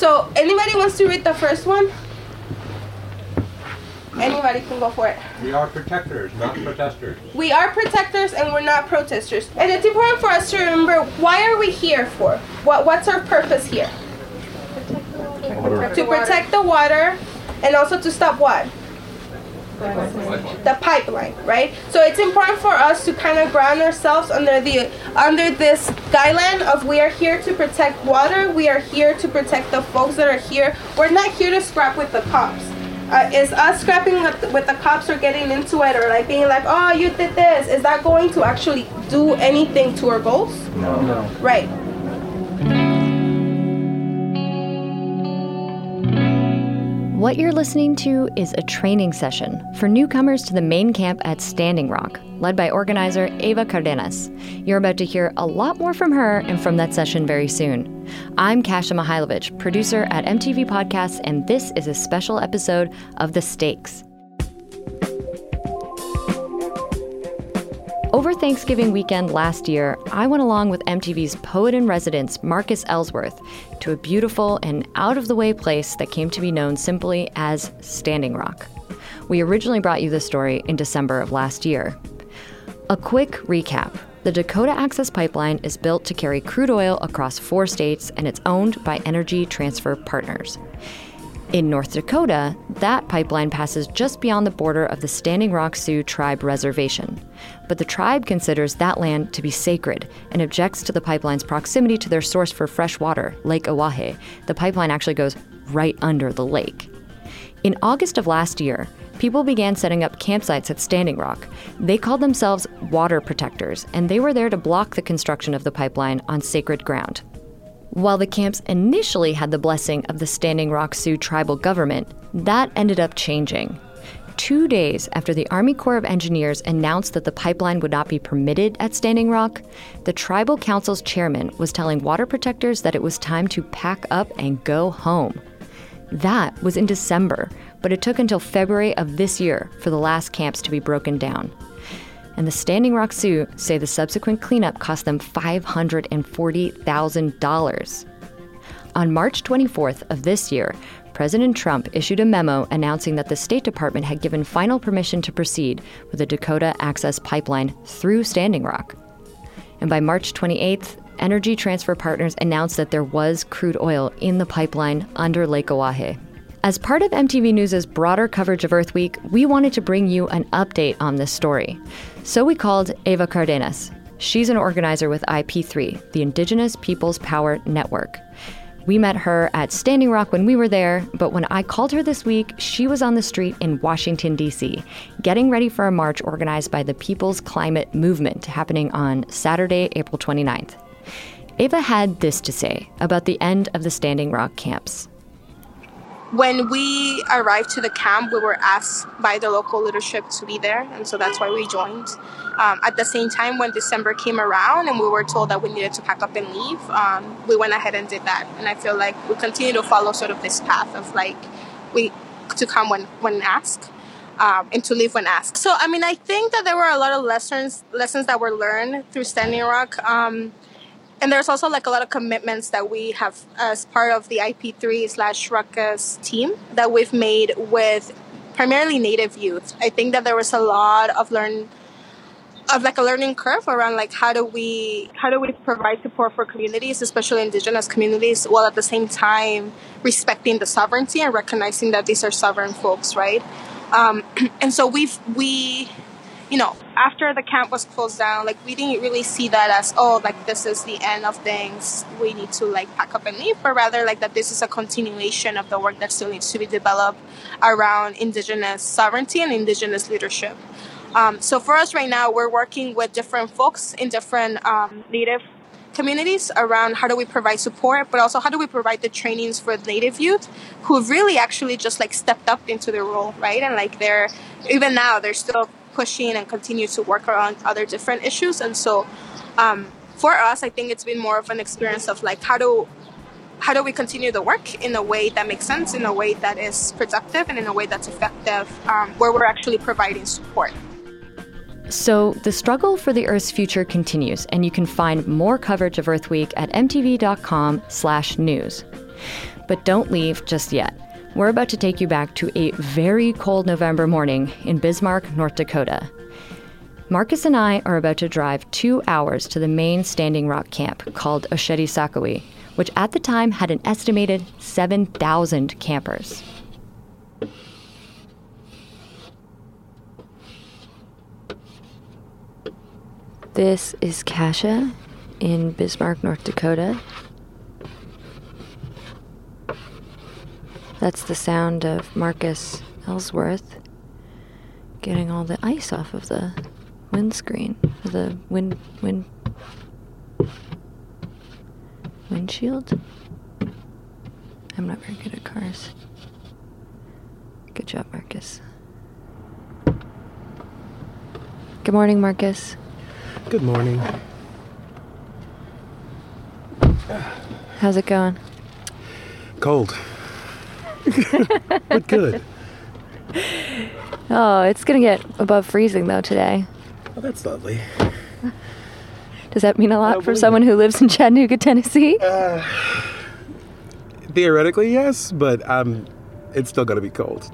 So anybody wants to read the first one? Anybody can go for it. We are protectors, not protesters. We are protectors and we're not protesters. And it's important for us to remember why are we here for? What what's our purpose here? To protect the water and also to stop what? The pipeline, right? So it's important for us to kind of ground ourselves under the under this guideline of we are here to protect water. We are here to protect the folks that are here. We're not here to scrap with the cops. Uh, is us scrapping with the, with the cops or getting into it or like being like, oh, you did this? Is that going to actually do anything to our goals? No. no. Right. What you're listening to is a training session for newcomers to the main camp at Standing Rock, led by organizer Eva Cardenas. You're about to hear a lot more from her and from that session very soon. I'm Kasia Mychajlowycz, producer at MTV Podcasts, and this is a special episode of The Stakes. Over Thanksgiving weekend last year, I went along with MTV's poet in residence, Marcus Ellsworth, to a beautiful and out of the way place that came to be known simply as Standing Rock. We originally brought you the story in December of last year. A quick recap the Dakota Access Pipeline is built to carry crude oil across four states and it's owned by Energy Transfer Partners. In North Dakota, that pipeline passes just beyond the border of the Standing Rock Sioux Tribe Reservation. But the tribe considers that land to be sacred and objects to the pipeline's proximity to their source for fresh water, Lake Oahe. The pipeline actually goes right under the lake. In August of last year, people began setting up campsites at Standing Rock. They called themselves water protectors, and they were there to block the construction of the pipeline on sacred ground. While the camps initially had the blessing of the Standing Rock Sioux tribal government, that ended up changing. Two days after the Army Corps of Engineers announced that the pipeline would not be permitted at Standing Rock, the tribal council's chairman was telling water protectors that it was time to pack up and go home. That was in December, but it took until February of this year for the last camps to be broken down and the Standing Rock Sioux say the subsequent cleanup cost them $540,000. On March 24th of this year, President Trump issued a memo announcing that the State Department had given final permission to proceed with the Dakota Access Pipeline through Standing Rock. And by March 28th, Energy Transfer Partners announced that there was crude oil in the pipeline under Lake Oahe. As part of MTV News' broader coverage of Earth Week, we wanted to bring you an update on this story. So we called Eva Cardenas. She's an organizer with IP3, the Indigenous Peoples Power Network. We met her at Standing Rock when we were there, but when I called her this week, she was on the street in Washington, D.C., getting ready for a march organized by the People's Climate Movement happening on Saturday, April 29th. Eva had this to say about the end of the Standing Rock camps when we arrived to the camp, we were asked by the local leadership to be there, and so that's why we joined. Um, at the same time, when December came around and we were told that we needed to pack up and leave, um, we went ahead and did that. And I feel like we continue to follow sort of this path of like we to come when when asked. Um, and to leave when asked. So, I mean, I think that there were a lot of lessons lessons that were learned through Standing Rock. Um, and there's also like a lot of commitments that we have as part of the IP3 slash Ruckus team that we've made with primarily Native youth. I think that there was a lot of learn of like a learning curve around like how do we how do we provide support for communities, especially indigenous communities, while at the same time respecting the sovereignty and recognizing that these are sovereign folks, right? Um, and so we've we you know, after the camp was closed down, like we didn't really see that as oh, like this is the end of things. We need to like pack up and leave, but rather like that this is a continuation of the work that still needs to be developed around indigenous sovereignty and indigenous leadership. Um, so for us right now, we're working with different folks in different um, native communities around how do we provide support, but also how do we provide the trainings for native youth who really actually just like stepped up into the role, right? And like they're even now they're still pushing and continue to work around other different issues. And so, um, for us, I think it's been more of an experience of like how do how do we continue the work in a way that makes sense, in a way that is productive, and in a way that's effective, um, where we're actually providing support. So the struggle for the Earth's future continues, and you can find more coverage of Earth Week at mtv.com/news. But don't leave just yet. We're about to take you back to a very cold November morning in Bismarck, North Dakota. Marcus and I are about to drive two hours to the main Standing Rock camp called Oceti Sakowin, which at the time had an estimated 7,000 campers. This is Kasia in Bismarck, North Dakota. That's the sound of Marcus Ellsworth getting all the ice off of the windscreen, the wind wind windshield. I'm not very good at cars. Good job, Marcus. Good morning, Marcus. Good morning. How's it going? Cold. but good. Oh, it's gonna get above freezing though today. Oh, that's lovely. Does that mean a lot for someone who lives in Chattanooga, Tennessee? Theoretically, yes, but um, it's still gonna be cold.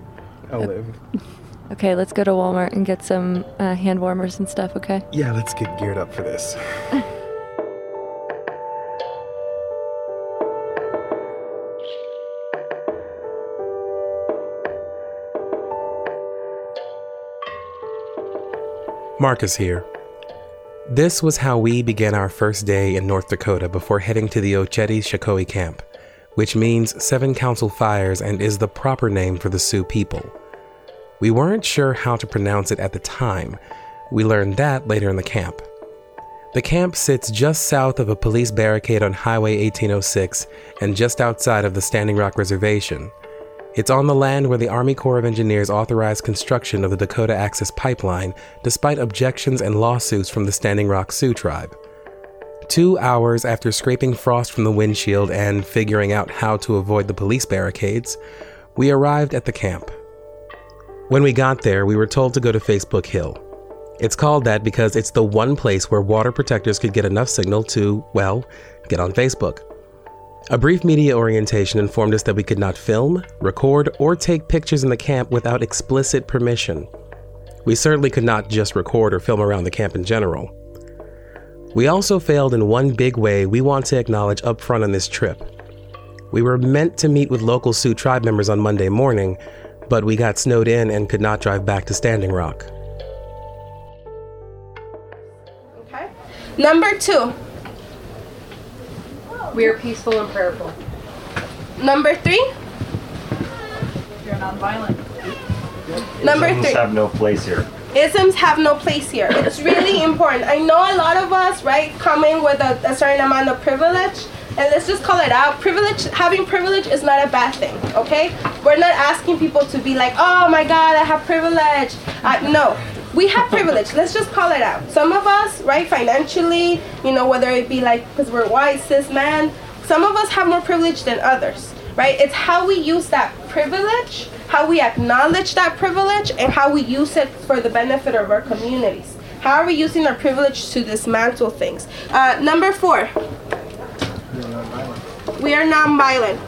I'll live. Okay, let's go to Walmart and get some uh, hand warmers and stuff, okay? Yeah, let's get geared up for this. Marcus here. This was how we began our first day in North Dakota before heading to the Oceti Sakowin camp, which means Seven Council Fires and is the proper name for the Sioux people. We weren't sure how to pronounce it at the time. We learned that later in the camp. The camp sits just south of a police barricade on Highway 1806 and just outside of the Standing Rock Reservation. It's on the land where the Army Corps of Engineers authorized construction of the Dakota Access Pipeline despite objections and lawsuits from the Standing Rock Sioux tribe. Two hours after scraping frost from the windshield and figuring out how to avoid the police barricades, we arrived at the camp. When we got there, we were told to go to Facebook Hill. It's called that because it's the one place where water protectors could get enough signal to, well, get on Facebook. A brief media orientation informed us that we could not film, record, or take pictures in the camp without explicit permission. We certainly could not just record or film around the camp in general. We also failed in one big way we want to acknowledge up front on this trip. We were meant to meet with local Sioux tribe members on Monday morning, but we got snowed in and could not drive back to Standing Rock. Okay. Number two. We are peaceful and prayerful. Number three. You're nonviolent. Number Isms three. have no place here. isms have no place here. It's really important. I know a lot of us, right, come in with a, a certain amount of privilege, and let's just call it out. Privilege, having privilege is not a bad thing, okay? We're not asking people to be like, oh my God, I have privilege. Uh, no, we have privilege. Let's just call it out. Some of us, right, financially, you know, whether it be like because we're white, cis men, some of us have more privilege than others, right? It's how we use that privilege, how we acknowledge that privilege, and how we use it for the benefit of our communities. How are we using our privilege to dismantle things? Uh, number four. We are nonviolent.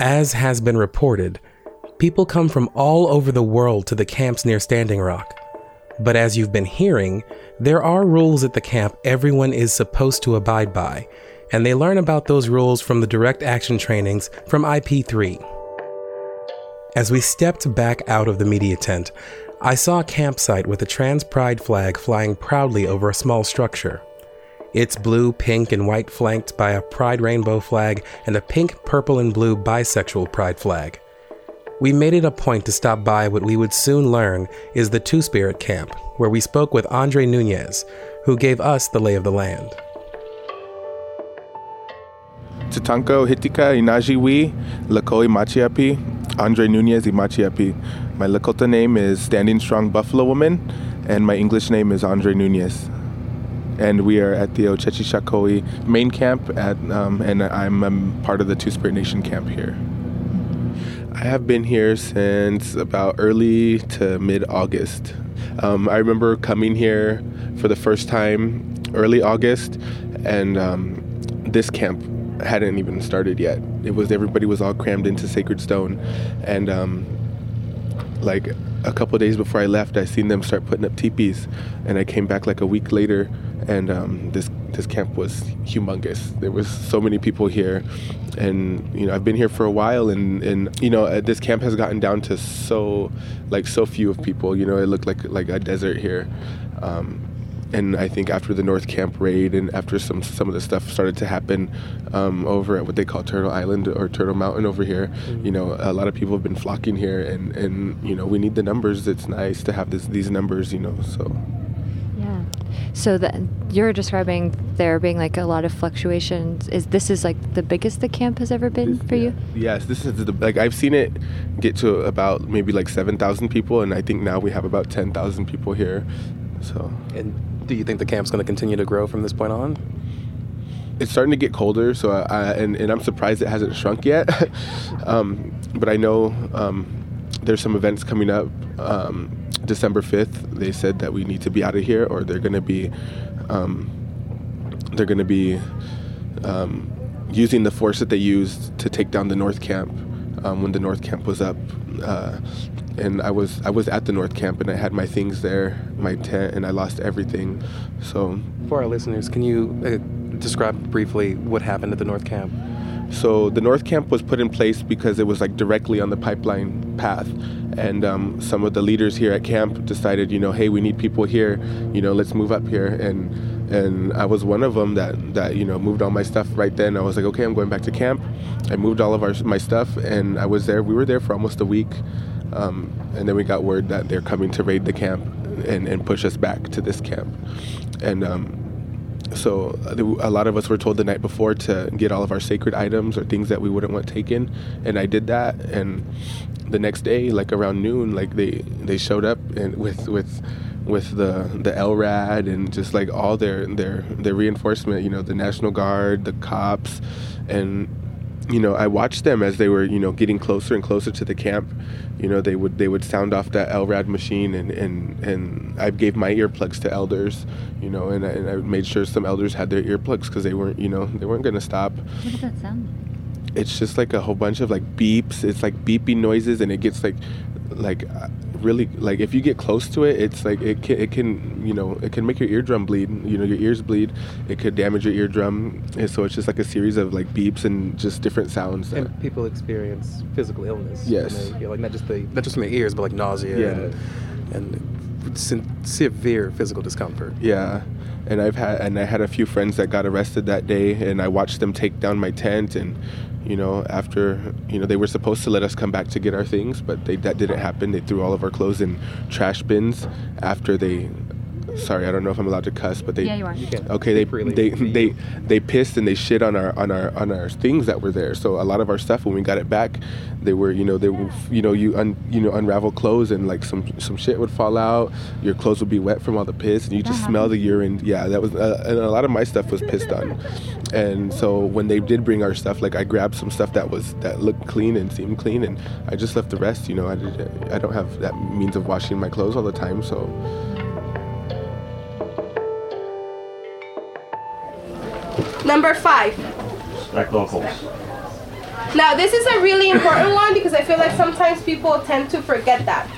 As has been reported, people come from all over the world to the camps near Standing Rock. But as you've been hearing, there are rules at the camp everyone is supposed to abide by, and they learn about those rules from the direct action trainings from IP3. As we stepped back out of the media tent, I saw a campsite with a trans pride flag flying proudly over a small structure. It's blue, pink, and white flanked by a pride rainbow flag and a pink, purple, and blue bisexual pride flag. We made it a point to stop by what we would soon learn is the Two Spirit Camp, where we spoke with Andre Nunez, who gave us the lay of the land. Tatanko Hitika Inajiwi Lakoi Machiapi, Andre Nunez Imachiapi. My Lakota name is Standing Strong Buffalo Woman, and my English name is Andre Nunez. And we are at the Oceti Sakowin main camp, at, um, and I'm um, part of the Two Spirit Nation camp here. I have been here since about early to mid August. Um, I remember coming here for the first time early August, and um, this camp hadn't even started yet. It was everybody was all crammed into Sacred Stone, and um, like a couple days before I left, I seen them start putting up teepees, and I came back like a week later, and um, this this camp was humongous. There was so many people here, and you know I've been here for a while, and and you know uh, this camp has gotten down to so like so few of people. You know it looked like like a desert here. Um, and I think after the North Camp raid and after some some of the stuff started to happen um, over at what they call Turtle Island or Turtle Mountain over here, mm-hmm. you know, a lot of people have been flocking here, and and you know, we need the numbers. It's nice to have this these numbers, you know, so. Yeah. So that you're describing there being like a lot of fluctuations. Is this is like the biggest the camp has ever been this, for yeah. you? Yes, this is the like I've seen it get to about maybe like seven thousand people, and I think now we have about ten thousand people here. So. And do you think the camp's going to continue to grow from this point on? It's starting to get colder, so I, and, and I'm surprised it hasn't shrunk yet. um, but I know um, there's some events coming up. Um, December 5th, they said that we need to be out of here, or they're going to be um, they're going to be um, using the force that they used to take down the North Camp um, when the North Camp was up. Uh, and I was I was at the North Camp and I had my things there, my tent, and I lost everything. So for our listeners, can you uh, describe briefly what happened at the North Camp? So the North Camp was put in place because it was like directly on the pipeline path, and um, some of the leaders here at camp decided, you know, hey, we need people here, you know, let's move up here, and and I was one of them that that you know moved all my stuff right then. I was like, okay, I'm going back to camp. I moved all of our my stuff, and I was there. We were there for almost a week. Um, and then we got word that they're coming to raid the camp and, and push us back to this camp. And um, so a lot of us were told the night before to get all of our sacred items or things that we wouldn't want taken. And I did that. And the next day, like around noon, like they, they showed up and with, with, with the the LRAD and just like all their their their reinforcement, you know, the National Guard, the cops, and you know, I watched them as they were, you know, getting closer and closer to the camp. You know, they would they would sound off that LRAD machine, and and and I gave my earplugs to elders, you know, and I, and I made sure some elders had their earplugs because they weren't, you know, they weren't gonna stop. What does that sound like? It's just like a whole bunch of like beeps. It's like beeping noises, and it gets like, like really like if you get close to it, it's like it can, it can you know it can make your eardrum bleed. You know your ears bleed. It could damage your eardrum. And so it's just like a series of like beeps and just different sounds. and people experience physical illness. Yes. They, like not just the not just from your ears, but like nausea yeah. and, and severe physical discomfort. Yeah and I've had and I had a few friends that got arrested that day, and I watched them take down my tent, and you know, after you know they were supposed to let us come back to get our things, but they, that didn't happen. They threw all of our clothes in trash bins after they sorry, I don't know if I'm allowed to cuss, but they yeah, you are. You okay, they they they they pissed and they shit on our on our on our things that were there. So a lot of our stuff when we got it back, they were you know they were you know you un, you know unravel clothes and like some some shit would fall out. Your clothes would be wet from all the piss and you just smell the urine. Yeah, that was uh, and a lot of my stuff was pissed on. And so when they did bring our stuff, like I grabbed some stuff that was that looked clean and seemed clean, and I just left the rest. You know, I did, I don't have that means of washing my clothes all the time, so. Number five. Respect locals. Now, this is a really important one because I feel like sometimes people tend to forget that.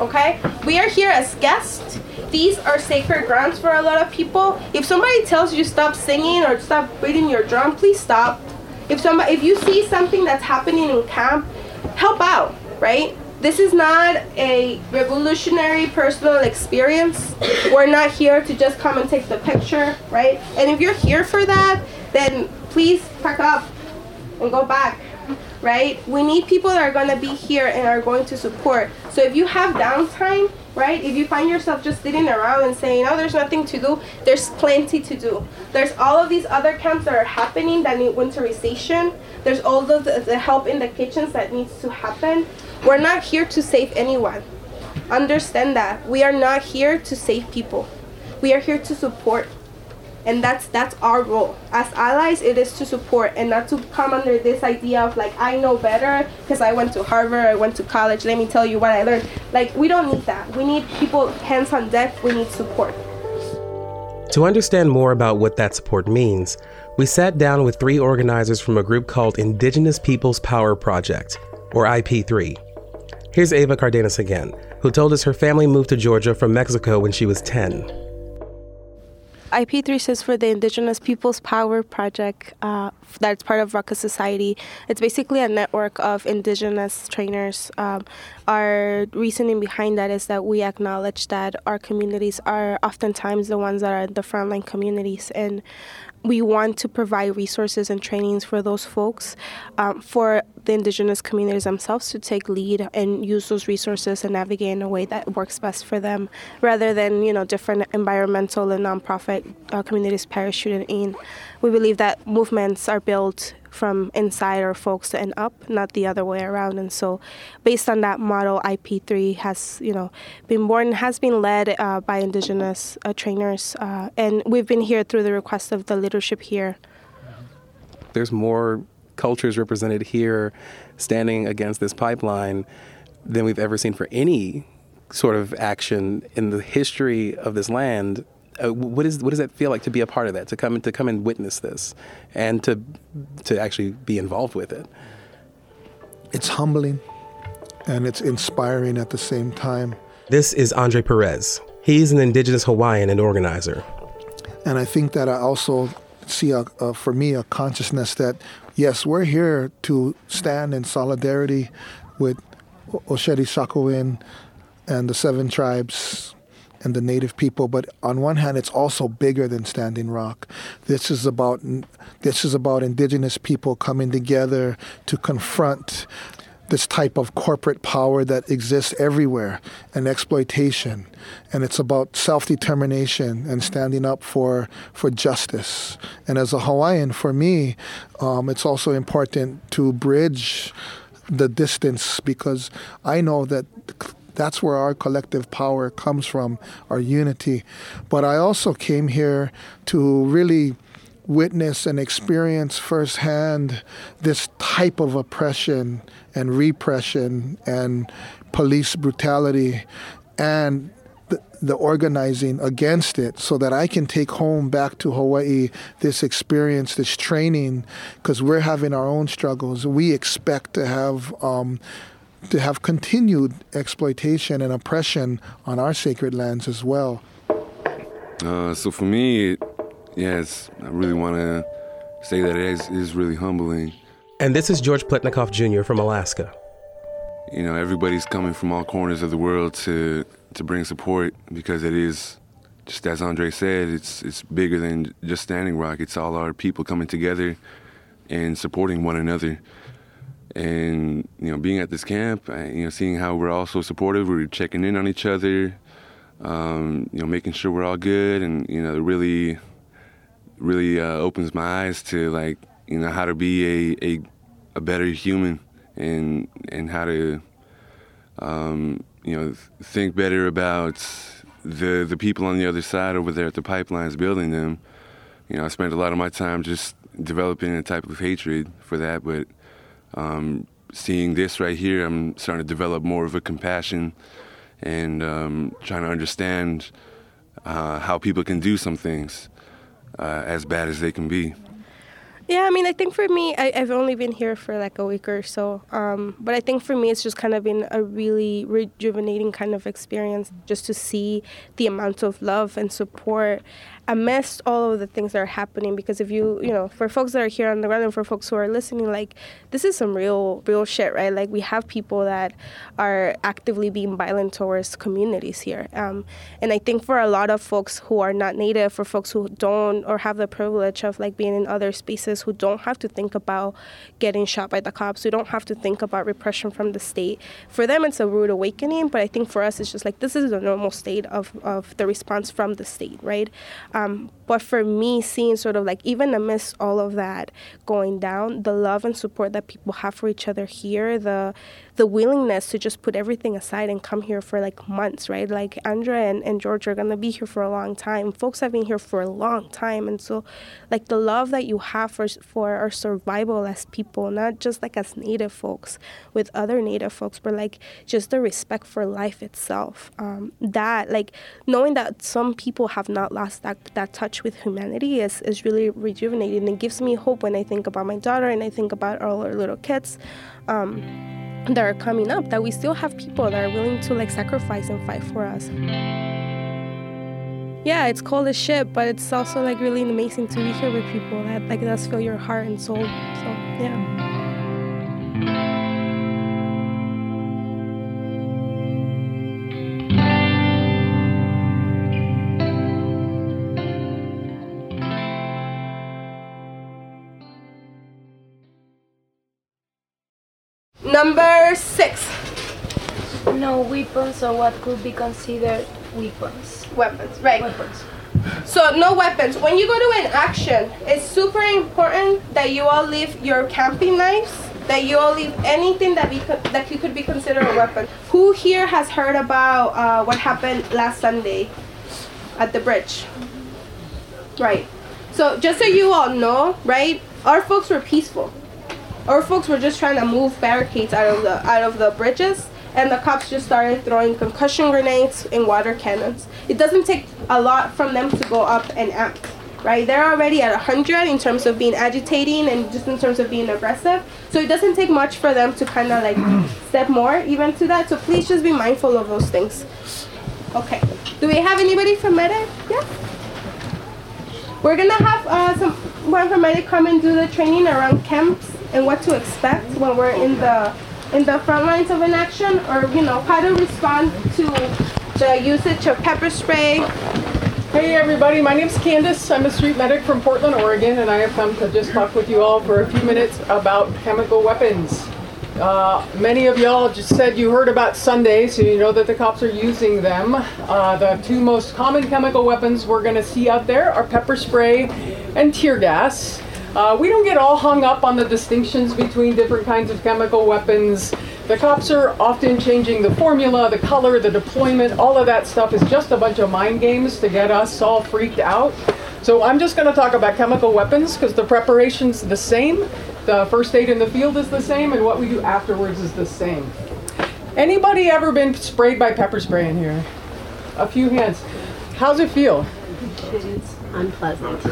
Okay? We are here as guests. These are sacred grounds for a lot of people. If somebody tells you stop singing or stop beating your drum, please stop. If somebody if you see something that's happening in camp, help out, right? This is not a revolutionary personal experience. We're not here to just come and take the picture, right? And if you're here for that, then please pack up and go back, right? We need people that are going to be here and are going to support. So if you have downtime, right? If you find yourself just sitting around and saying, oh, there's nothing to do, there's plenty to do. There's all of these other camps that are happening that need winterization. There's all the, the help in the kitchens that needs to happen. We're not here to save anyone. Understand that. We are not here to save people. We are here to support. And that's that's our role. As allies, it is to support and not to come under this idea of like I know better because I went to Harvard, I went to college, let me tell you what I learned. Like we don't need that. We need people hands on deck, we need support. To understand more about what that support means, we sat down with three organizers from a group called Indigenous Peoples Power Project, or IP3. Here's Eva Cardenas again, who told us her family moved to Georgia from Mexico when she was 10. IP3 stands for the Indigenous Peoples Power Project. Uh, that's part of Ruckus Society. It's basically a network of indigenous trainers. Um, our reasoning behind that is that we acknowledge that our communities are oftentimes the ones that are the frontline communities, and we want to provide resources and trainings for those folks, um, for the indigenous communities themselves to take lead and use those resources and navigate in a way that works best for them, rather than you know different environmental and nonprofit uh, communities parachuting in. We believe that movements are built from inside our folks and up, not the other way around. And so, based on that model, IP3 has you know been born, has been led uh, by Indigenous uh, trainers, uh, and we've been here through the request of the leadership here. There's more cultures represented here, standing against this pipeline, than we've ever seen for any sort of action in the history of this land uh, what is what does that feel like to be a part of that to come to come and witness this and to to actually be involved with it? It's humbling and it's inspiring at the same time. This is andre perez. He's an indigenous hawaiian and organizer. And i think that i also see a, a, for me a consciousness that yes we're here to stand in solidarity with Oceti Sakowin and the seven tribes and the native people. But on one hand, it's also bigger than Standing Rock. This is about this is about indigenous people coming together to confront this type of corporate power that exists everywhere and exploitation and it's about self-determination and standing up for for justice and as a hawaiian for me um, it's also important to bridge the distance because i know that that's where our collective power comes from, our unity. But I also came here to really witness and experience firsthand this type of oppression and repression and police brutality and the, organizing against it so that I can take home back to Hawaii this experience, this training, because we're having our own struggles. We expect to have um, to have continued exploitation and oppression on our sacred lands as well. Uh, so for me, yes, I really want to say that it is, it is really humbling. And this is George Pletnikoff Jr. from Alaska. You know, everybody's coming from all corners of the world to to bring support because it is, just as Andre said, it's it's bigger than just Standing Rock. It's all our people coming together and supporting one another and you know being at this camp you know seeing how we're all so supportive we're checking in on each other um, you know making sure we're all good and you know it really really uh, opens my eyes to like you know how to be a, a, a better human and and how to um, you know think better about the the people on the other side over there at the pipelines building them. You know I spent a lot of my time just developing a type of hatred for that but um, seeing this right here, I'm starting to develop more of a compassion and um, trying to understand uh, how people can do some things uh, as bad as they can be. Yeah, I mean, I think for me, I, have only been here for like a week or so. Um, but I think for me, it's just kind of been a really rejuvenating kind of experience just to see the amount of love and support amidst all of the things that are happening because if you you know for folks that are here on the ground and for folks who are listening like this is some real real shit right like we have people that are actively being violent towards communities here um, and i think for a lot of folks who are not native for folks who don't or have the privilege of like being in other spaces who don't have to think about getting shot by the cops who don't have to think about repression from the state. For them it's a rude awakening but i think for us it's just like this is the normal state of, of the response from the state right? Um, but for me, seeing sort of like even amidst all of that going down, the love and support that people have for each other here, the the willingness to just put everything aside and come here for like months, right? Like Andre and, and George are gonna be here for a long time. Folks have been here for a long time. And so like the love that you have for for our survival as people, not just like as native folks with other native folks, but like just the respect for life itself. Um, that like knowing that some people have not lost that that touch with humanity is, is really rejuvenating and gives me hope when I think about my daughter and I think about all our little kids um, that are coming up, that we still have people that are willing to like sacrifice and fight for us. Yeah, it's cold as shit, but it's also like really amazing to be here with people that like does fill your heart and soul. So yeah. Number six. No weapons or what could be considered weapons. Weapons, right. Weapons. So no weapons. When you go to an action, it's super important that you all leave your camping knives, that you all leave anything that be that you could be considered a weapon. Who here has heard about uh, what happened last Sunday at the bridge? Right. So just so you all know, right? Our folks were peaceful. Our folks were just trying to move barricades out of the out of the bridges and the cops just started throwing concussion grenades and water cannons. It doesn't take a lot from them to go up and amp, right? They're already at 100 in terms of being agitating and just in terms of being aggressive. So it doesn't take much for them to kind of like step more even to that. So please just be mindful of those things. Okay. Do we have anybody from Medic? Yeah. We're gonna have uh, some from Medic come and do the training around camps and what to expect when we're in the in the front lines of an action or you know how to respond to the usage of pepper spray Hey everybody, my name's Candace. I'm a street medic from Portland, Oregon, and I have come to just talk with you all for a few minutes about chemical weapons. Uh, many of y'all just said you heard about Sunday, so you know that the cops are using them. Uh, the two most common chemical weapons we're going to see out there are pepper spray and tear gas. Uh, we don't get all hung up on the distinctions between different kinds of chemical weapons. The cops are often changing the formula, the color, the deployment, all of that stuff is just a bunch of mind games to get us all freaked out. So I'm just going to talk about chemical weapons because the preparation's the same, the first aid in the field is the same, and what we do afterwards is the same. Anybody ever been sprayed by pepper spray in here? A few hands. How's it feel? It's unpleasant.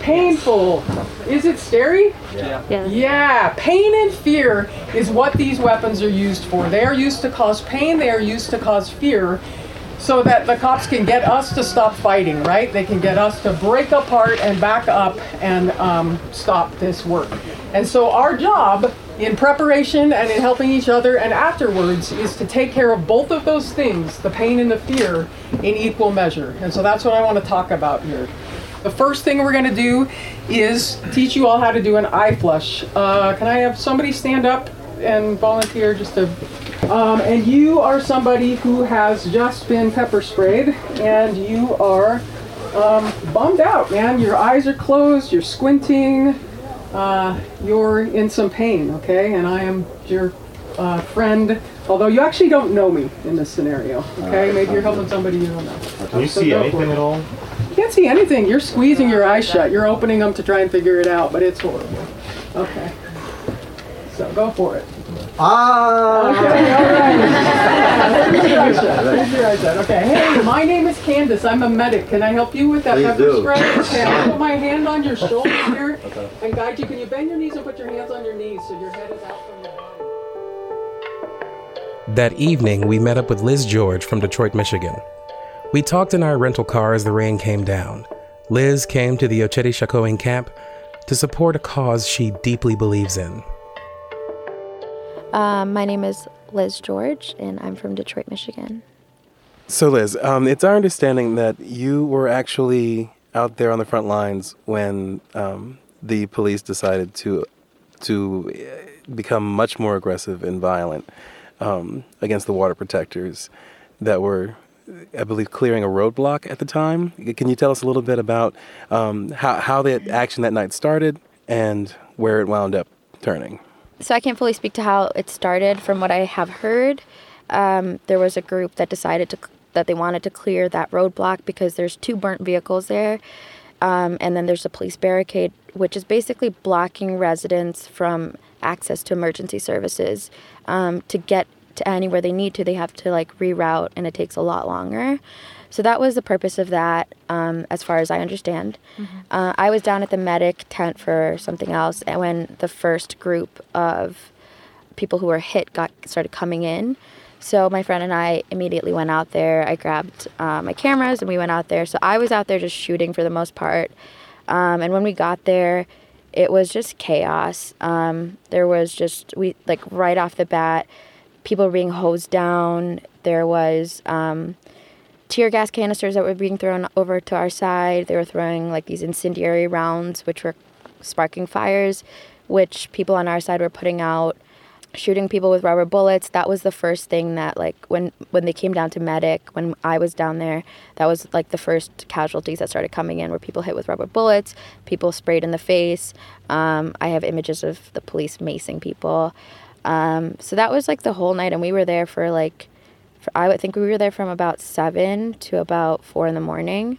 Painful. Is it scary? Yeah. Yeah. Yeah. Pain and fear is what these weapons are used for. They are used to cause pain, they are used to cause fear so that the cops can get us to stop fighting, right? They can get us to break apart and back up and um, stop this work. And so our job in preparation and in helping each other and afterwards is to take care of both of those things, the pain and the fear, in equal measure. And so that's what I want to talk about here. The first thing we're going to do is teach you all how to do an eye flush. Uh, can I have somebody stand up and volunteer just to um, and you are somebody who has just been pepper sprayed, and you are um, bummed out, man. Your eyes are closed, you're squinting, uh, you're in some pain, okay? And I am your uh, friend, although you actually don't know me in this scenario, okay? Maybe you're helping somebody you don't know. Can you So see anything at all? You can't see anything. You're squeezing your eyes shut. You're opening them to try and figure it out, but it's horrible. Okay. So go for it. Ah! Okay, all right. Here's your eyes shut. Here's your. Okay. Hey, my name is Candace. I'm a medic. Can I help you with that Please pepper do. spray? Okay, I'll put my hand on your shoulder here and guide you. Can you bend your knees and put your hands on your knees so your head is out from your body? That evening, we met up with Liz George from Detroit, Michigan. We talked in our rental car as the rain came down. Liz came to the Oceti Sakowin camp to support a cause she deeply believes in. Um, my name is Liz George, and I'm from Detroit, Michigan. So, Liz, um, it's our understanding that you were actually out there on the front lines when um, the police decided to to uh, become much more aggressive and violent um, against the water protectors that were, I believe, clearing a roadblock at the time. Can you tell us a little bit about um, how how that action that night started and where it wound up turning? So I can't fully speak to how it started. From what I have heard, um, there was a group that decided to that they wanted to clear that roadblock because there's two burnt vehicles there, um, and then there's a police barricade, which is basically blocking residents from access to emergency services. Um, to get to anywhere they need to, they have to like reroute, and it takes a lot longer. So that was the purpose of that, um, as far as I understand. Uh, I was down at the medic tent for something else, and when the first group of people who were hit got started coming in. So my friend and I immediately went out there. I grabbed uh, my cameras and we went out there. So I was out there just shooting for the most part. Um, and when we got there, it was just chaos. Um, there was just we like right off the bat, people were being hosed down. There was um, tear gas canisters that were being thrown over to our side. They were throwing like these incendiary rounds, which were sparking fires, which people on our side were putting out shooting people with rubber bullets. That was the first thing that like when when they came down to medic when i was down there that was like the first casualties that started coming in where people hit with rubber bullets people sprayed in the face. Um, i have images of the police macing people. Um, so that was like the whole night and we were there for like i would think we were there from about seven to about four in the morning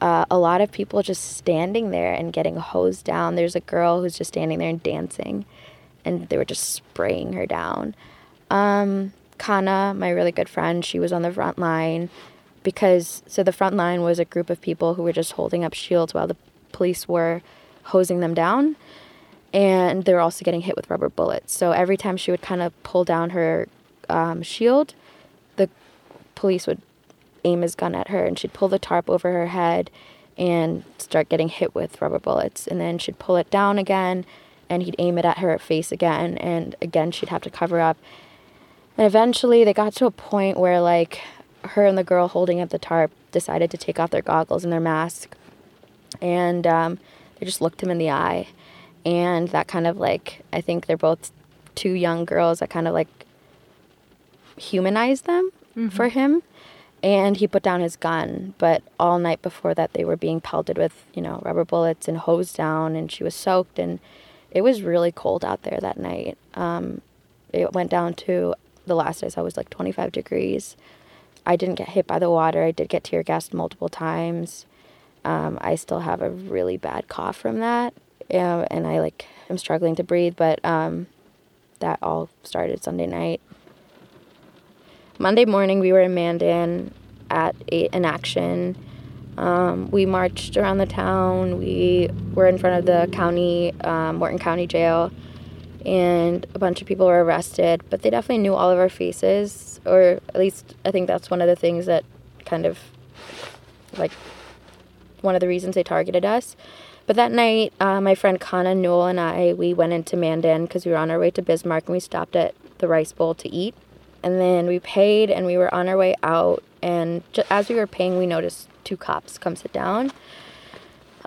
uh, a lot of people just standing there and getting hosed down there's a girl who's just standing there and dancing and they were just spraying her down. Um, Kana, my really good friend, she was on the front line because so the front line was a group of people who were just holding up shields while the police were hosing them down and they were also getting hit with rubber bullets. So every time she would kind of pull down her um, shield, police would aim his gun at her and she'd pull the tarp over her head and start getting hit with rubber bullets. And then she'd pull it down again and he'd aim it at her face again and again she'd have to cover up. And eventually they got to a point where like her and the girl holding up the tarp decided to take off their goggles and their mask. And um, they just looked him in the eye. And that kind of like i think they're both two young girls that kind of like humanized them Mhm. for him and he put down his gun but all night before that they were being pelted with you know rubber bullets and hosed down and she was soaked and it was really cold out there that night um, it went down to the last I saw was like 25 degrees. I didn't get hit by the water. I did get tear gassed multiple times. Um, I still have a really bad cough from that, uh, and I like am struggling to breathe. But um, that all started Sunday night. Monday morning, we were in Mandan at a, an action. Um, we marched around the town. We were in front of the county, um, Morton County Jail, and a bunch of people were arrested. But they definitely knew all of our faces, or at least I think that's one of the things that kind of like one of the reasons they targeted us. But that night, uh, my friend Kana Newell and I, we went into Mandan because we were on our way to Bismarck and we stopped at the Rice Bowl to eat. And then we paid and we were on our way out. And ju- as we were paying, we noticed two cops come sit down.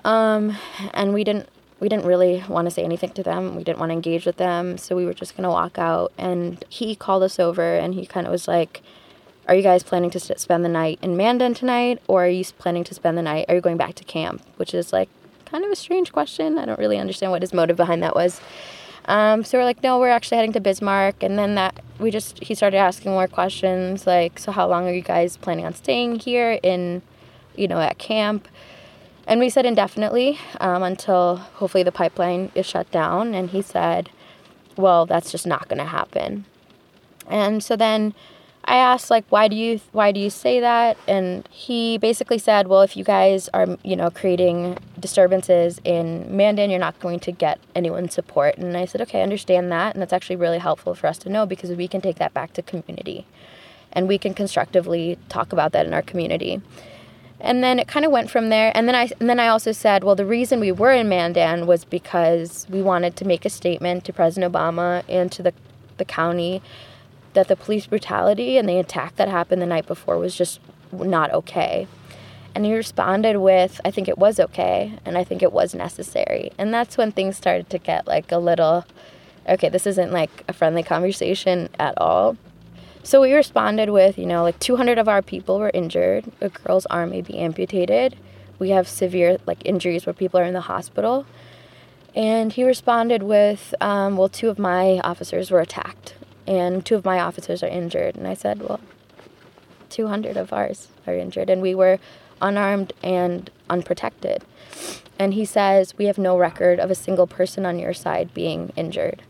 Um, and we didn't we didn't really want to say anything to them. We didn't want to engage with them, so we were just gonna walk out. And he called us over and he kind of was like, "Are you guys planning to spend the night in Mandan tonight, or are you planning to spend the night? Are you going back to camp?" Which is like kind of a strange question. I don't really understand what his motive behind that was. Um, so we're like, no, we're actually heading to Bismarck. And then that we just he started asking more questions like, so how long are you guys planning on staying here in, you know, at camp? And we said indefinitely um, until hopefully the pipeline is shut down. And he said, well, that's just not going to happen. And so then I asked like why do you why do you say that? And he basically said well if you guys are you know creating disturbances in Mandan you're not going to get anyone's support. And I said okay I understand that. And that's actually really helpful for us to know because we can take that back to community. And we can constructively talk about that in our community. And then it kind of went from there. And then I and then I also said well the reason we were in Mandan was because we wanted to make a statement to President Obama and to the the county that the police brutality and the attack that happened the night before was just not okay. And he responded with, I think it was okay, and I think it was necessary. And that's when things started to get like a little, okay, this isn't like a friendly conversation at all. So we responded with, you know, like 200 of our people were injured. A girl's arm may be amputated. We have severe like injuries where people are in the hospital. And he responded with, um, well, two of my officers were attacked and two of my officers are injured. And I said, well, 200 of ours are injured, and we were unarmed and unprotected. And he says, we have no record of a single person on your side being injured.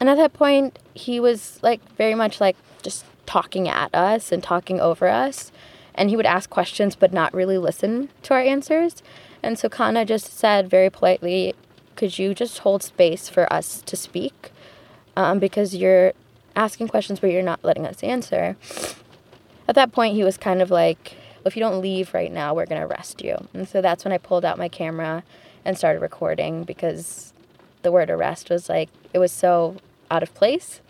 And at that point, he was like very much like just talking at us and talking over us. and he would ask questions but not really listen to our answers. And so Kana just said very politely, Could you just hold space for us to speak? Um, because you're asking questions but you're not letting us answer. At that point, he was kind of like, If you don't leave right now, we're going to arrest you. And so that's when I pulled out my camera and started recording because the word arrest was like, it was so out of place.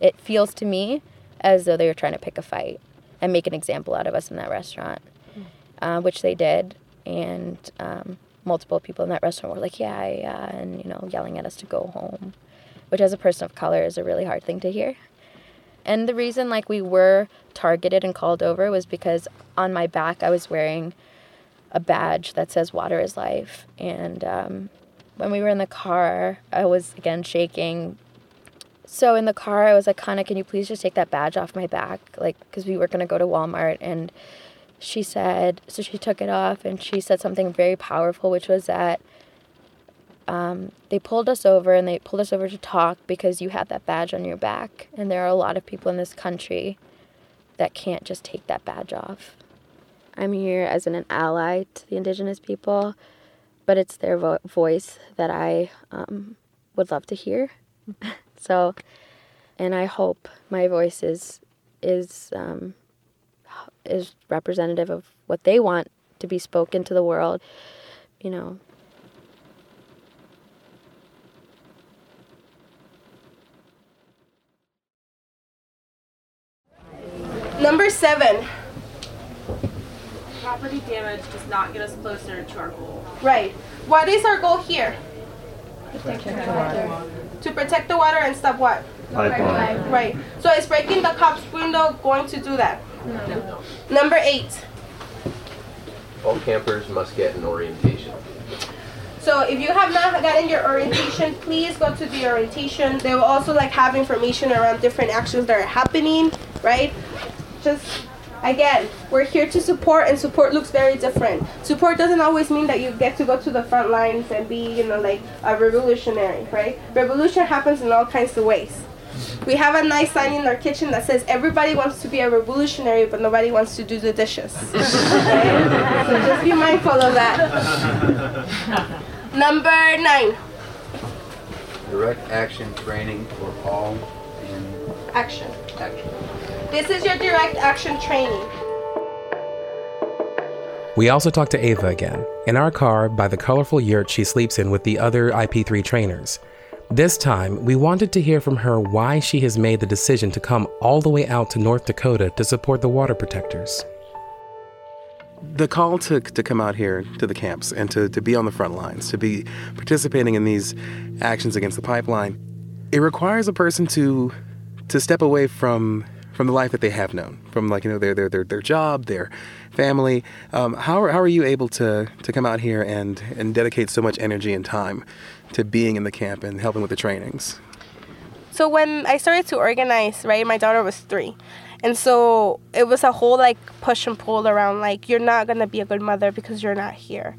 It feels to me as though they were trying to pick a fight and make an example out of us in that restaurant, uh, which they did. And um, multiple people in that restaurant were like, yeah, yeah, and, you know, yelling at us to go home, which as a person of color is a really hard thing to hear. And the reason, like, we were targeted and called over was because on my back I was wearing a badge that says water is life. And um, when we were in the car, I was again shaking, so in the car, I was like, Kana, can you please just take that badge off my back? Like, because we were going to go to Walmart. And she said, so she took it off and she said something very powerful, which was that um, they pulled us over and they pulled us over to talk because you have that badge on your back. And there are a lot of people in this country that can't just take that badge off. I'm here as an, an ally to the indigenous people, but it's their vo- voice that I um, would love to hear. So, and I hope my voice is is um, is representative of what they want to be spoken to the world. You know. Number seven. Property damage does not get us closer to our goal. Right. What is our goal here? To protect the water and stop what? Pipeline. Right. So is breaking the cop's window going to do that? No. Number eight. All campers must get an orientation. So if you have not gotten your orientation, please go to the orientation. They will also like have information around different actions that are happening, right? Just again, we're here to support and support looks very different. Support doesn't always mean that you get to go to the front lines and be, you know, like a revolutionary, right? Revolution happens in all kinds of ways. We have a nice sign in our kitchen that says everybody wants to be a revolutionary, but nobody wants to do the dishes. Okay? So just be mindful of that. Number nine, Direct action training for all in action. action. This is your direct action training. We also talked to Eva again, in our car by the colorful yurt she sleeps in with the other IP3 trainers. This time, we wanted to hear from her why she has made the decision to come all the way out to North Dakota to support the water protectors. The call to, to come out here to the camps and to, to be on the front lines, to be participating in these actions against the pipeline, it requires a person to to step away from from the life that they have known, from like you know their their their, their job, their family. Um, how are, how are you able to to come out here and and dedicate so much energy and time to being in the camp and helping with the trainings? So when I started to organize, right, my daughter was three. And so it was a whole like push and pull around like you're not gonna be a good mother because you're not here.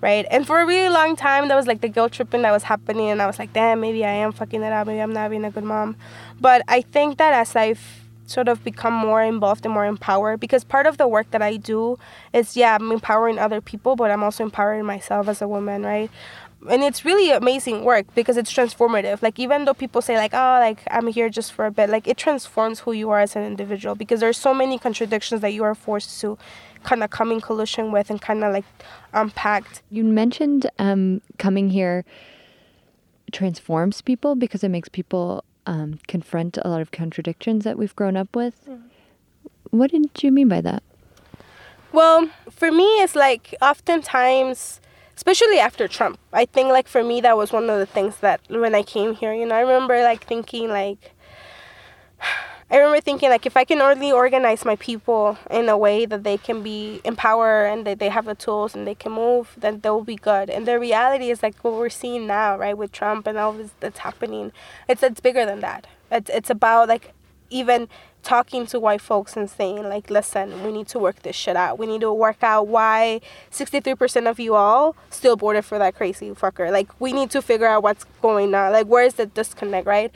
Right? And for a really long time that was like the guilt tripping that was happening and I was like, damn, maybe I am fucking it up, maybe I'm not being a good mom. But I think that as I've sort of become more involved and more empowered because part of the work that I do is yeah, I'm empowering other people, but I'm also empowering myself as a woman, right? and it's really amazing work because it's transformative like even though people say like oh like i'm here just for a bit like it transforms who you are as an individual because there's so many contradictions that you are forced to kind of come in collision with and kind of like unpacked You mentioned um, coming here transforms people because it makes people um, confront a lot of contradictions that we've grown up with. What did you mean by that? Well, for me, it's like oftentimes, especially after Trump, I think like for me, that was one of the things that when I came here, you know, I remember like thinking like, I remember thinking like if I can only organize my people in a way that they can be empowered and that they have the tools and they can move, then they'll be good. And the reality is like what we're seeing now, right, with Trump and all this that's happening. It's it's bigger than that. It's it's about like even talking to white folks and saying like listen we need to work this shit out we need to work out why 63% of you all still voted for that crazy fucker like we need to figure out what's going on like where is the disconnect right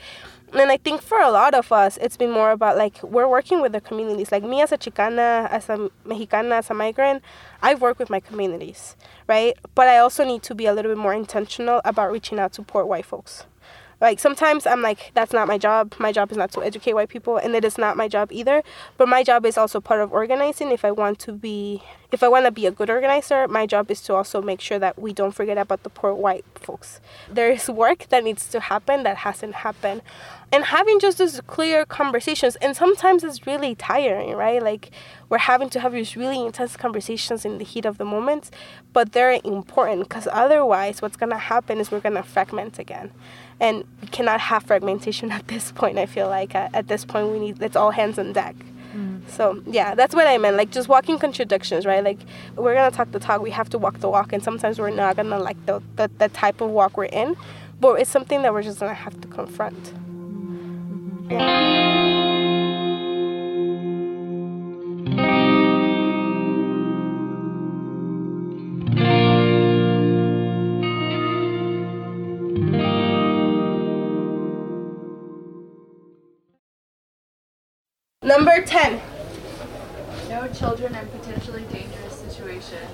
and I think for a lot of us, it's been more about like we're working with the communities. Like me as a Chicana, as a Mexicana, as a migrant, I've worked with my communities, right? But I also need to be a little bit more intentional about reaching out to poor white folks. Like sometimes I'm like, that's not my job. My job is not to educate white people, and it is not my job either. But my job is also part of organizing. If I want to be, if I want to be a good organizer, my job is to also make sure that we don't forget about the poor white folks. There is work that needs to happen that hasn't happened. And having just those clear conversations and sometimes it's really tiring right? Like we're having to have these really intense conversations in the heat of the moment but they're important because otherwise what's going to happen is we're going to fragment again. And we cannot have fragmentation at this point i feel like. At, at this point we need it's all hands on deck so yeah that's what i meant like just walking contradictions right? Like we're gonna talk the talk we have to walk the walk and sometimes we're not gonna like the, the, the type of walk we're in but it's something that we're just gonna have to confront Number 10. No children in potentially dangerous situations.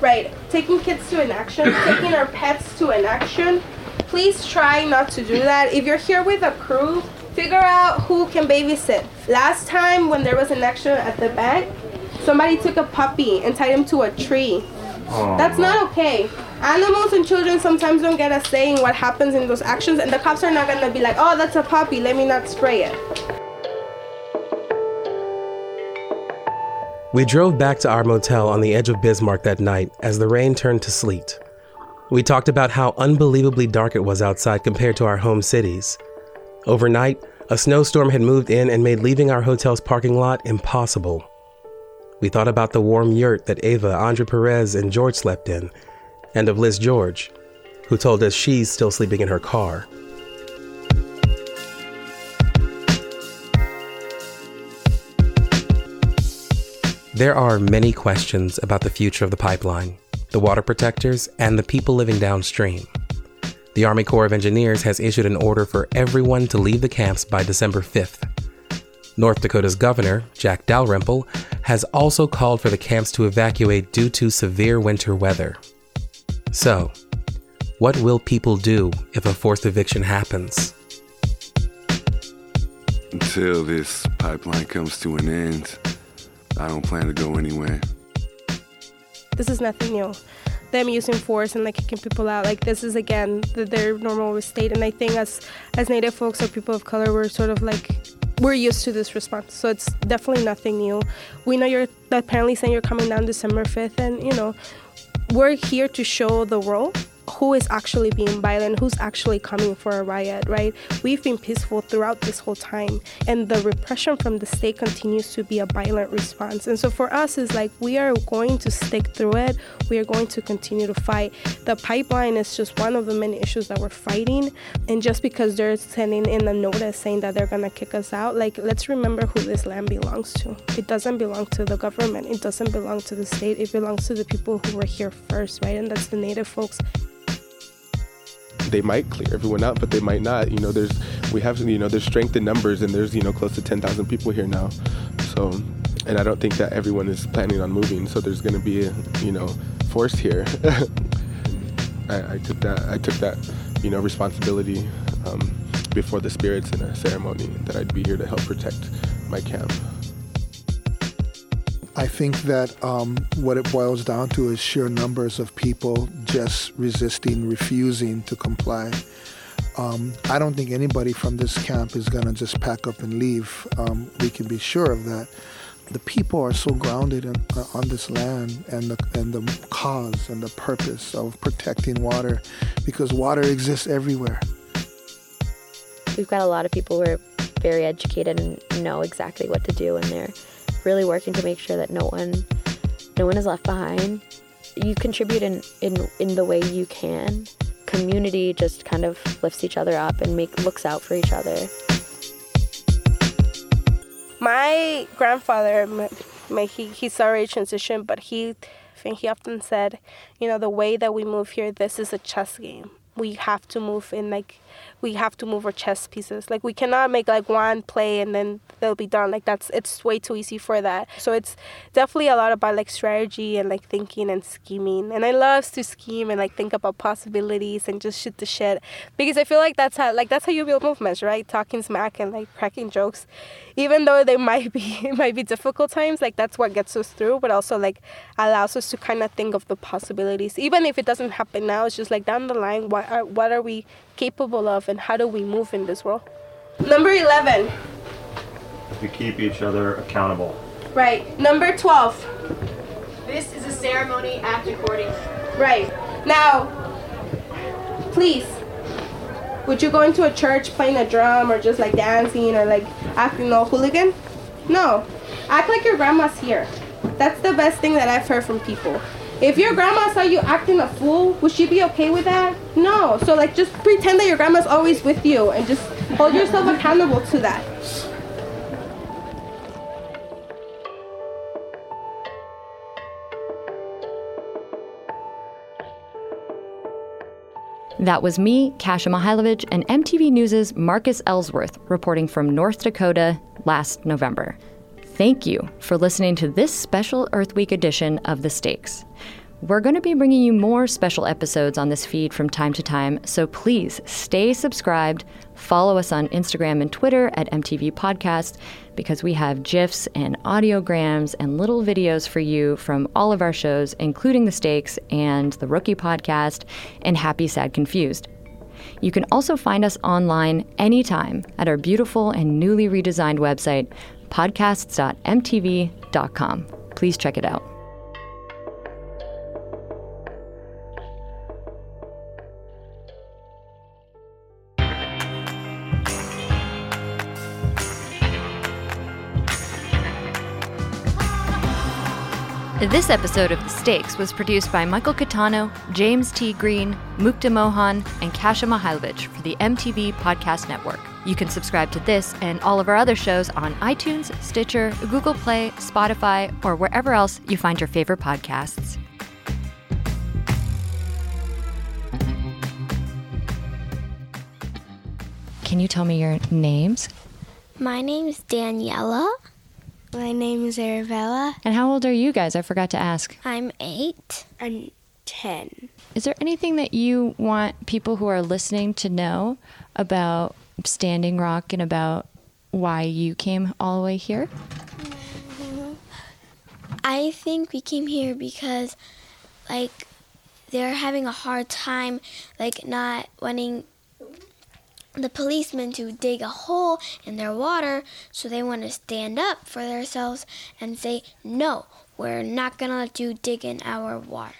Right. Taking kids to an action, taking our pets to an action. Please try not to do that. If you're here with a crew, figure out who can babysit. Last time when there was an action at the bank, somebody took a puppy and tied him to a tree. Oh, that's not okay. Animals and children sometimes don't get a say in what happens in those actions, and the cops are not gonna be like, oh, that's a puppy, let me not spray it. We drove back to our motel on the edge of Bismarck that night as the rain turned to sleet. We talked about how unbelievably dark it was outside compared to our home cities. Overnight, a snowstorm had moved in and made leaving our hotel's parking lot impossible. We thought about the warm yurt that Eva, Andre Perez, and George slept in, and of Liz George, who told us she's still sleeping in her car. There are many questions about the future of the pipeline, the water protectors, and the people living downstream. The Army Corps of Engineers has issued an order for everyone to leave the camps by December 5th. North Dakota's governor, Jack Dalrymple, has also called for the camps to evacuate due to severe winter weather. So, what will people do if a forced eviction happens? Until this pipeline comes to an end, I don't plan to go anywhere. This is nothing new. Them using force and like kicking people out, like this is again the, their normal state. And I think as as Native folks or people of color, we're sort of like we're used to this response. So it's definitely nothing new. We know you're apparently saying you're coming down December 5th, and you know we're here to show the world who is actually being violent, who's actually coming for a riot, right? We've been peaceful throughout this whole time, and the repression from the state continues to be a violent response. And so for us, it's like we are going to stick through it. We are going to continue to fight. The pipeline is just one of the many issues that we're fighting, and just because they're sending in a notice saying that they're gonna kick us out, like let's remember who this land belongs to. It doesn't belong to the government. It doesn't belong to the state. It belongs to the people who were here first, right? And that's the native folks they might clear everyone out, but they might not. You know, there's we have you know there's strength in numbers, and there's you know close to 10,000 people here now. So, and I don't think that everyone is planning on moving. So there's going to be a, you know force here. I, I, took that I took that you know responsibility um, before the spirits in a ceremony that I'd be here to help protect my camp. I think that um, what it boils down to is sheer numbers of people just resisting, refusing to comply. Um, I don't think anybody from this camp is going to just pack up and leave. Um, we can be sure of that. The people are so grounded in, uh, on this land and the, and the cause and the purpose of protecting water because water exists everywhere. We've got a lot of people who are very educated and know exactly what to do, and they're really working to make sure that no one no one is left behind. You contribute in, in, in the way you can. Community just kind of lifts each other up and make looks out for each other. My grandfather, my, he, he's already transitioned, but he, think he often said, you know, the way that we move here, this is a chess game. We have to move in like we have to move our chess pieces. Like we cannot make like one play and then they'll be done. Like that's it's way too easy for that. So it's definitely a lot about like strategy and like thinking and scheming. And I love to scheme and like think about possibilities and just shoot the shit because I feel like that's how like that's how you build movements, right? Talking smack and like cracking jokes, even though they might be it might be difficult times. Like that's what gets us through, but also like allows us to kind of think of the possibilities, even if it doesn't happen now. It's just like down the line, what are, what are we capable of and how do we move in this world? Number 11. We keep each other accountable. Right. Number 12. This is a ceremony act accordingly. Right. Now, please, would you go into a church playing a drum or just like dancing or like acting all hooligan? No. Act like your grandma's here. That's the best thing that I've heard from people. If your grandma saw you acting a fool, would she be okay with that? No. So like just pretend that your grandma's always with you and just hold yourself accountable to that. That was me, Kasia Mychajlowycz, and MTV News' Marcus Ellsworth reporting from North Dakota last November. Thank you for listening to this special Earth Week edition of The Stakes. We're going to be bringing you more special episodes on this feed from time to time, so please stay subscribed. Follow us on Instagram and Twitter at MTV Podcast because we have GIFs and audiograms and little videos for you from all of our shows, including The Stakes and The Rookie Podcast and Happy, Sad, Confused. You can also find us online anytime at our beautiful and newly redesigned website, podcasts.mtv.com. Please check it out. This episode of The Stakes was produced by Michael Catano, James T. Green, Mukta Mohan, and Kasia Mychajlowycz for the MTV Podcast Network. You can subscribe to this and all of our other shows on iTunes, Stitcher, Google Play, Spotify, or wherever else you find your favorite podcasts. Can you tell me your names? My name is Daniela. My name is Arabella. And how old are you guys? I forgot to ask. I'm eight. I'm 10. Is there anything that you want people who are listening to know about Standing Rock and about why you came all the way here? Mm-hmm. I think we came here because, like, they're having a hard time, like, not wanting the policemen to dig a hole in their water, so they want to stand up for themselves and say, No, we're not going to let you dig in our water.